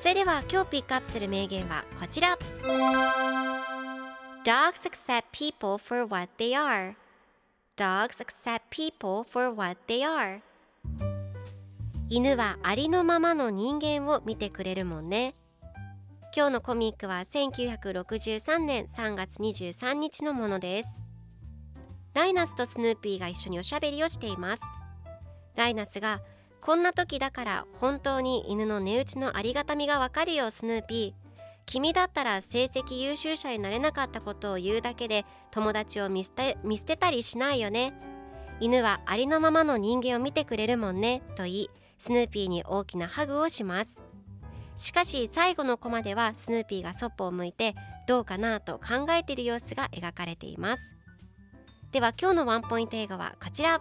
それでは今日ピックアップする名言はこちら。Dogs accept people for what they are. Dogs accept people for what they are. 犬はありのままの人間を見てくれるもんね。今日のコミックは1963年3月23日のものです。ライナスとスヌーピーが一緒におしゃべりをしています。ライナスがこんな時だから本当に犬の値打ちのありがたみがわかるよスヌーピー。君だったら成績優秀者になれなかったことを言うだけで友達を見捨て見捨てたりしないよね。犬はありのままの人間を見てくれるもんねと言いスヌーピーに大きなハグをします。しかし最後のコマではスヌーピーがそっぽを向いてどうかなと考えている様子が描かれています。では今日のワンポイント映画はこちら。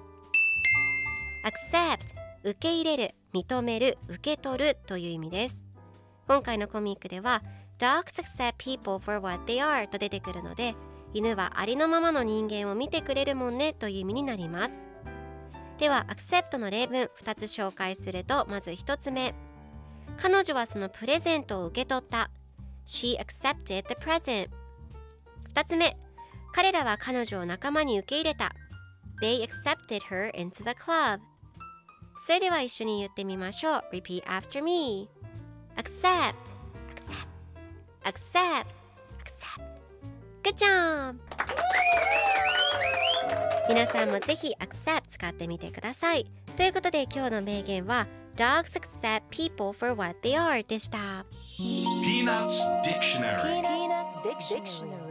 Accept! 受け入れる認める受け取るという意味です。今回のコミックでは Dogs accept people for what they are と出てくるので犬はありのままの人間を見てくれるもんねという意味になります。では accept の例文2つ紹介するとまず1つ目。彼女はそのプレゼントを受け取った。She accepted the present 2つ目。彼らは彼女を仲間に受け入れた。They accepted her into the club それでは一緒に言ってみましょう Repeat after me Accept Accept Accept Accept Good job! 皆さんもぜひ Accept 使ってみてくださいということで今日の名言は Dogs accept people for what they are でした Peanuts Dictionary Peanuts Dictionary